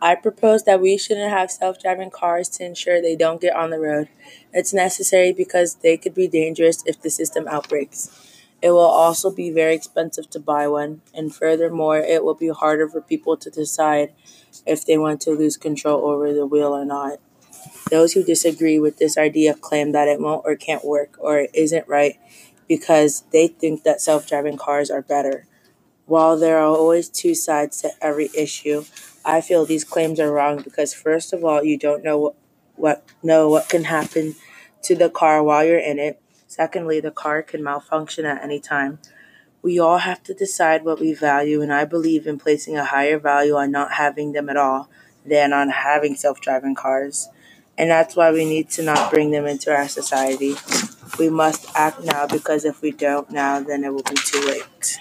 I propose that we shouldn't have self driving cars to ensure they don't get on the road. It's necessary because they could be dangerous if the system outbreaks. It will also be very expensive to buy one, and furthermore, it will be harder for people to decide if they want to lose control over the wheel or not. Those who disagree with this idea claim that it won't or can't work or isn't right because they think that self driving cars are better. While there are always two sides to every issue, I feel these claims are wrong because first of all, you don't know what, what know what can happen to the car while you're in it. Secondly, the car can malfunction at any time. We all have to decide what we value, and I believe in placing a higher value on not having them at all than on having self driving cars. And that's why we need to not bring them into our society. We must act now because if we don't now, then it will be too late.